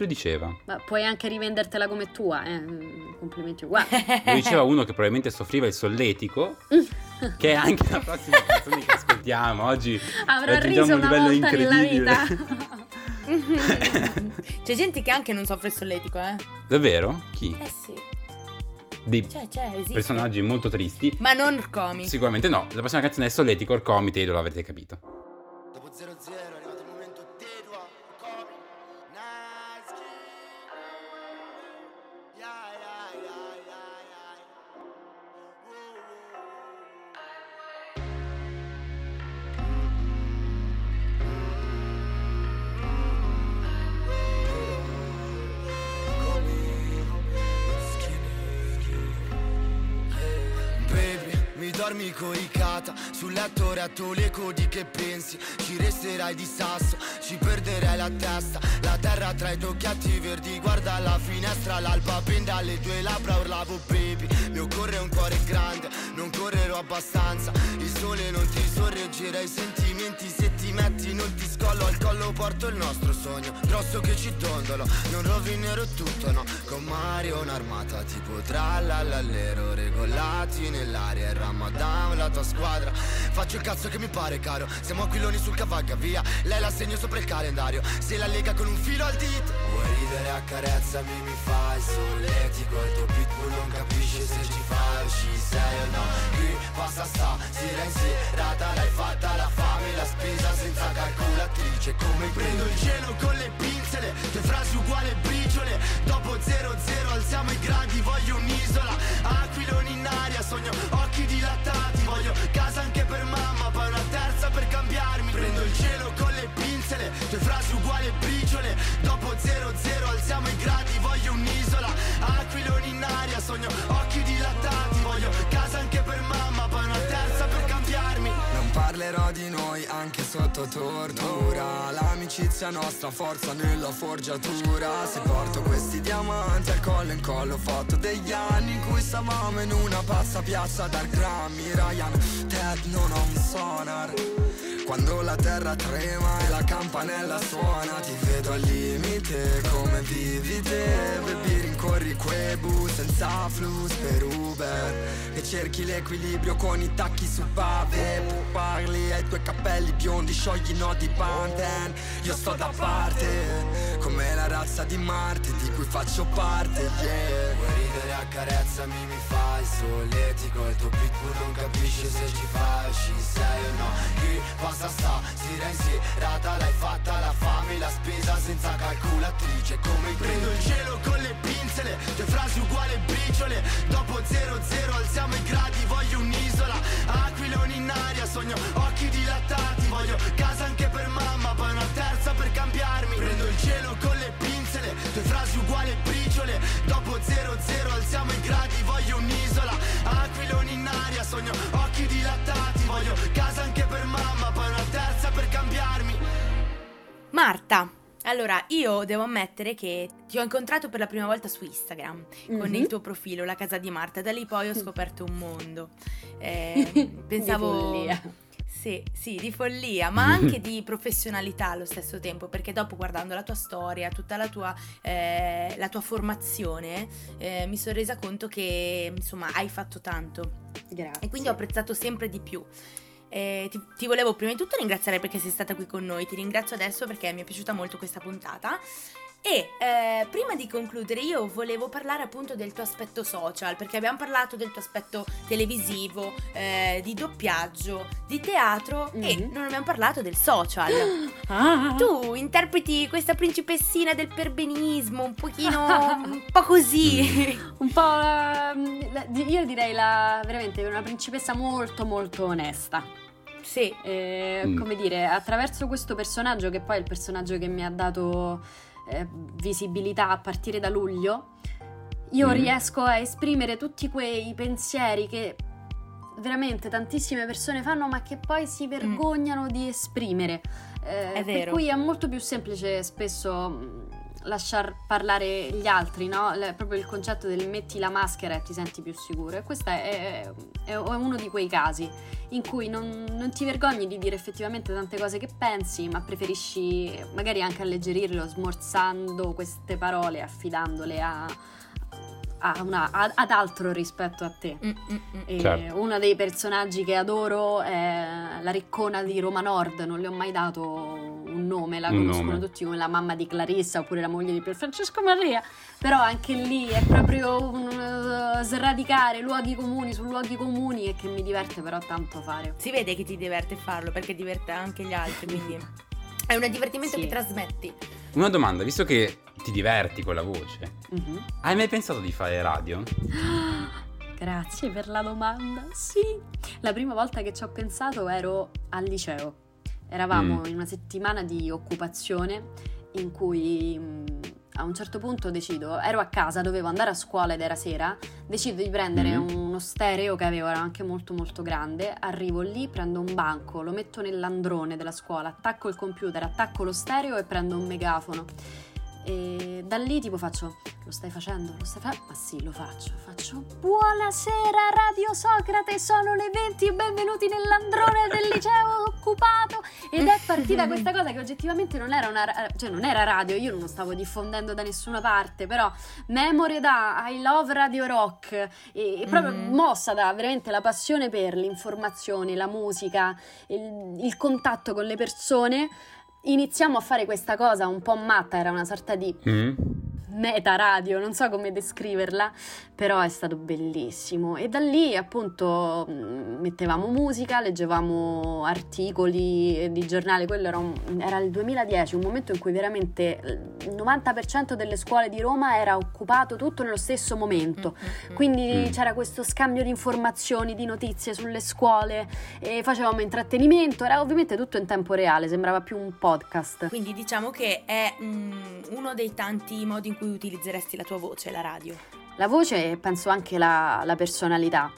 Lo diceva? Ma puoi anche rivendertela come tua, eh. Mm, Complimenti uguali. Lo diceva uno che probabilmente soffriva il solletico, che è anche la prossima canzone che ascoltiamo. Oggi Avrà raggiungiamo riso un una livello volta nella incredibile. vita. C'è gente che anche non soffre il solletico, eh? Davvero? Chi? Eh sì. Dei Cioè, cioè, personaggi molto tristi. Ma non comi. Sicuramente no. La prossima canzone è Solletico, il Comite, lo avrete capito. Dopo 0-0 mi dormi coricata Sul letto retto le codi che pensi. Ci resterai di sasso, ci perderai la testa. La terra tra i tocchetti verdi Guarda la finestra, l'alba pende alle tue labbra Urlavo baby, mi occorre un cuore grande Non correrò abbastanza. Il sole non ti sorreggerà i sentimenti Se ti metti non ti scollo. Al collo porto il nostro sogno Grosso che ci dondolo Non rovinerò tutto no. Con Mario un'armata tipo trallallallero Regolati nell'aria. Il Ramadan la tua squadra. Faccio il cazzo che mi pare caro. Siamo aquiloni sul cavalca via Lei la segno sopra il calendario. Se la lega con un filo al dito Vuoi ridere a carezzami mi fai solletico. Il tuo pitbull non capisce se ci fai ci sei o no. Qui passa sta sera in serata L'hai fatta la fame la spesa senza calcolatrice. Come prendo il cielo con le pinze Le tue frasi uguali briciole. Dopo 0-0 alziamo i gradi Voglio un'isola. Aquiloni in aria Sogno occhi dilatati. Voglio casa anche per mamma Poi una terza per cambiarmi. Prendo il cielo con le pinze Le tue frasi uguali briciole Dopo 0-0 alziamo i gradi Voglio un'isola. Aquiloni in aria Sogno occhi dilatati. Voglio casa anche per mamma Poi una terza per cambiarmi. Non parlerò di noi anche sotto tortura. L'amicizia nostra forza nella forgiatura. Se porto questi diamanti al collo in collo Ho fatto degli anni in cui stavamo in una pazza piazza dal Grammy Ryan, Ted non ho un sonar quando la terra trema e la campanella suona Ti vedo al limite come vivi te. Baby rincorri quei bus senza flus per Uber. E cerchi l'equilibrio con i tacchi su pave Parli ai tuoi capelli biondi sciogli nodi panten Io sto da parte Come la razza di Marte di cui faccio parte yeah. Vuoi ridere a carezzami mi fai solletico. Il tuo pitbull non capisce se ci fai ci sei o no. Qui passa sta sera in serata L'hai fatta la fame la spesa senza calcolatrice. Come prendo il cielo con le pinze Le tue frasi uguali briciole. Dopo 0-0 alziamo i gradi Voglio un'isola. Aquiloni in aria Sogno occhi dilatati. Voglio casa anche per mamma Poi una terza per cambiarmi. Prendo il cielo con le pinze Le tue frasi uguali briciole. Dopo 0-0 alziamo i gradi Voglio un'isola. Aquiloni in aria Sogno occhi dilatati. Voglio casa anche per mamma Poi una terza per cambiarmi. Marta, allora io devo ammettere che ti ho incontrato per la prima volta su Instagram con Mhm. il tuo profilo, la casa di Marta. Da lì poi ho scoperto un mondo. Eh, pensavo. Di follia. Sì, sì, di follia, ma anche di professionalità allo stesso tempo, perché dopo guardando la tua storia, tutta la tua, eh, la tua formazione, eh, mi sono resa conto che insomma hai fatto tanto. Grazie. E quindi ho apprezzato sempre di più. Eh, ti, ti volevo prima di tutto ringraziare perché sei stata qui con noi, ti ringrazio adesso perché mi è piaciuta molto questa puntata. E eh, prima di concludere io volevo parlare appunto del tuo aspetto social, perché abbiamo parlato del tuo aspetto televisivo, eh, di doppiaggio, di teatro e Mhm. non abbiamo parlato del social. Ah. Tu interpreti questa principessina del perbenismo, un pochino, un po' così. Un po' la- la- di- io direi la, veramente una principessa molto molto onesta. Sì. Eh, Mm. Come dire, attraverso questo personaggio, che poi è il personaggio che mi ha dato eh, visibilità a partire da luglio, io Mm. riesco a esprimere tutti quei pensieri che veramente tantissime persone fanno, ma che poi si vergognano di esprimere. Eh, Per cui è molto più semplice spesso mh, lasciar parlare gli altri, no? Le- proprio il concetto del metti la maschera e ti senti più sicuro. E questo è, è- è uno di quei casi in cui non, non ti vergogni di dire effettivamente tante cose che pensi, ma preferisci magari anche alleggerirlo smorzando queste parole, affidandole a, a una- a- ad altro rispetto a te. Mm, mm, mm. E Certo. uno dei personaggi che adoro è la riccona di Roma Nord, non le ho mai dato nome, la conoscono nome. tutti come la mamma di Clarissa oppure la moglie di Pier Francesco Maria, però anche lì è proprio un, uh, sradicare luoghi comuni su luoghi comuni e che mi diverte però tanto fare. Si vede che ti diverte farlo perché diverte anche gli altri, quindi è un divertimento Sì. che trasmetti. Una domanda, visto che ti diverti con la voce, Mhm. hai mai pensato di fare radio? Grazie per la domanda. Sì, la prima volta che ci ho pensato ero al liceo. Eravamo Mm. in una settimana di occupazione in cui mm, a un certo punto decido, ero a casa, dovevo andare a scuola ed era sera, decido di prendere Mm. uno stereo che avevo, era anche molto molto grande, arrivo lì, prendo un banco, lo metto nell'androne della scuola, attacco il computer, attacco lo stereo e prendo un megafono. E da lì tipo faccio, lo stai facendo? Lo stai facendo? Ma sì, lo faccio. Faccio, buonasera Radio Socrate, sono le 20 e benvenuti nell'androne del liceo occupato. Ed è partita questa cosa che oggettivamente non era, una, cioè non era radio, io non lo stavo diffondendo da nessuna parte, però memore da I love Radio Rock e, e proprio Mhm. mossa da veramente la passione per l'informazione, la musica, il, il contatto con le persone. Iniziamo a fare questa cosa un po' matta, era una sorta di Mm? Meta radio, non so come descriverla, però è stato bellissimo. E da lì appunto mh, mettevamo musica, leggevamo articoli di giornale, quello era, un- era il 2010, un momento in cui veramente il 90% delle scuole di Roma era occupato tutto nello stesso momento. Quindi Mm. c'era questo scambio di informazioni, di notizie sulle scuole, e facevamo intrattenimento, era ovviamente tutto in tempo reale, sembrava più un podcast. Quindi diciamo che è mm, uno dei tanti modi in cui utilizzeresti la tua voce, la radio. La voce e penso anche la, la personalità.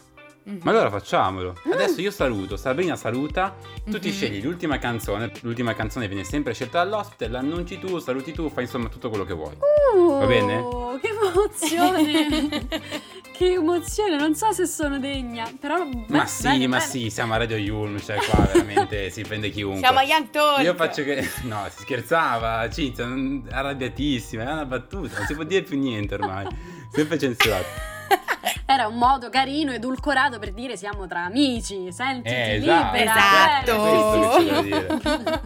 Mhm. Ma allora facciamolo. Adesso io saluto, Sabrina saluta, tu ti Mhm. scegli l'ultima canzone, l'ultima canzone viene sempre scelta dall'ospite, l'annunci tu, saluti tu, fai insomma tutto quello che vuoi. Va bene? Oh, Che emozione! che emozione, non so se sono degna, però... Ma beh, sì, bene, ma bene. sì, siamo a Radio Yulm, cioè qua veramente si prende chiunque. Siamo a Young Talk. Io faccio che... No, si scherzava, Cinzia, non- arrabbiatissima, era una battuta, non si può dire più niente ormai. Sempre censurato. Era un modo carino, edulcorato per dire siamo tra amici, sentiti Eh, esatto. libera. Esatto. eh.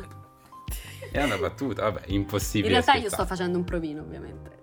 Era una battuta, vabbè, impossibile. In realtà io scherzare. sto facendo un provino, ovviamente.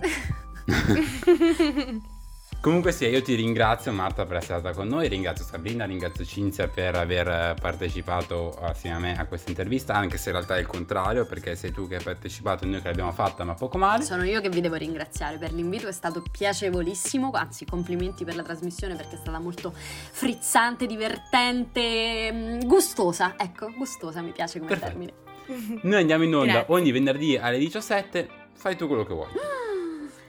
Comunque sì, io ti ringrazio Marta per essere stata con noi, ringrazio Sabrina, ringrazio Cinzia per aver eh, partecipato assieme a me a questa intervista, anche se in realtà è il contrario, perché sei tu che hai partecipato e noi che l'abbiamo fatta, ma poco male. Sono io che vi devo ringraziare per l'invito, è stato piacevolissimo, anzi complimenti per la trasmissione perché è stata molto frizzante, divertente, mm, gustosa, ecco, gustosa mi piace come Perfetto. termine. Noi andiamo in onda Grazie. ogni venerdì alle 17, fai tu quello che vuoi.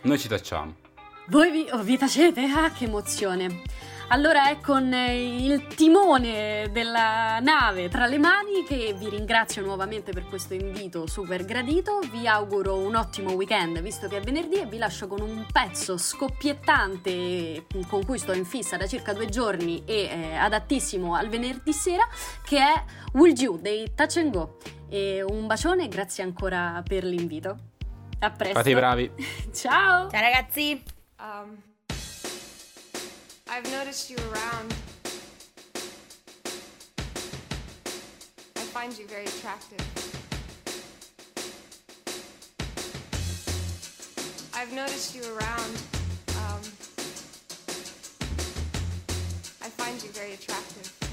Noi ci tacciamo. Voi vi, oh, vi tacete? Ah, che emozione! Allora è con eh, il timone della nave tra le mani che vi ringrazio nuovamente per questo invito super gradito, vi auguro un ottimo weekend visto che è venerdì e vi lascio con un pezzo scoppiettante con cui sto in fissa da circa due giorni e eh, adattissimo al venerdì sera che è Will You dei Touch and Go. E un bacione e grazie ancora per l'invito. A presto. Fate i bravi. Ciao! Ciao ragazzi. Um, I've noticed you around. I find you very attractive. I've noticed you around. Um, I find you very attractive.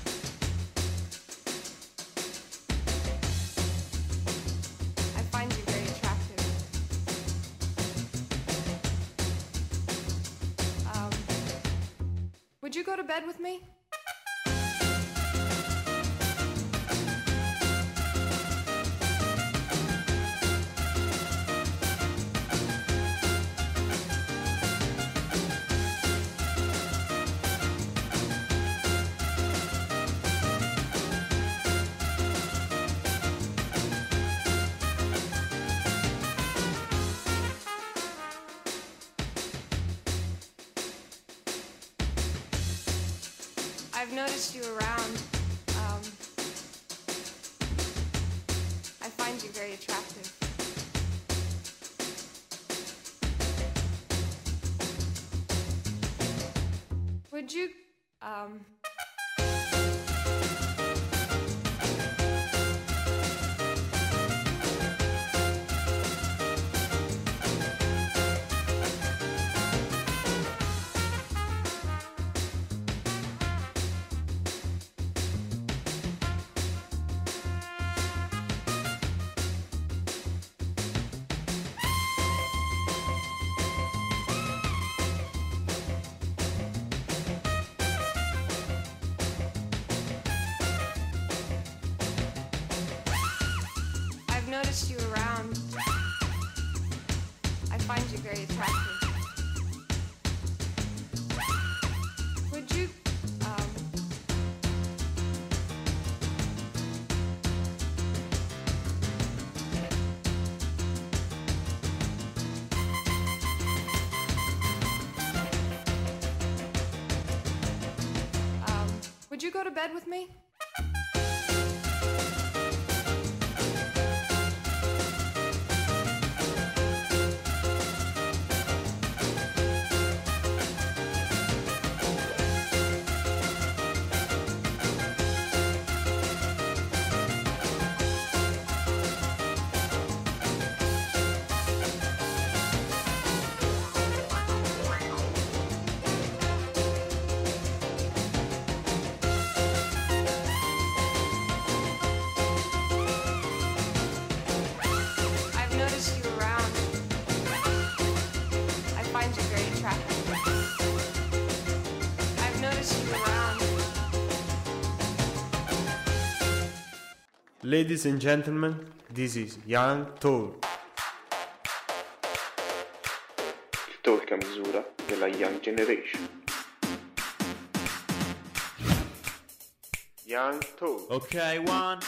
Would you go to bed with me? Go to bed with Ladies and gentlemen, this is Young Tall. Il talk a misura della Young Generation. Young Tall. Ok, one,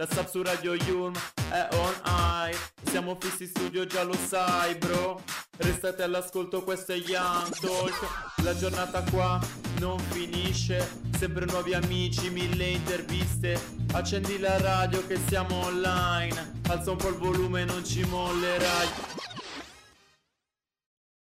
La sub su Radio Yulm è on high. Siamo fissi in studio, già lo sai, bro. Restate all'ascolto, questo è Young Talk. La giornata qua non finisce. Sempre nuovi amici, mille interviste. Accendi la radio che siamo online. Alza un po' il volume, non ci mollerai.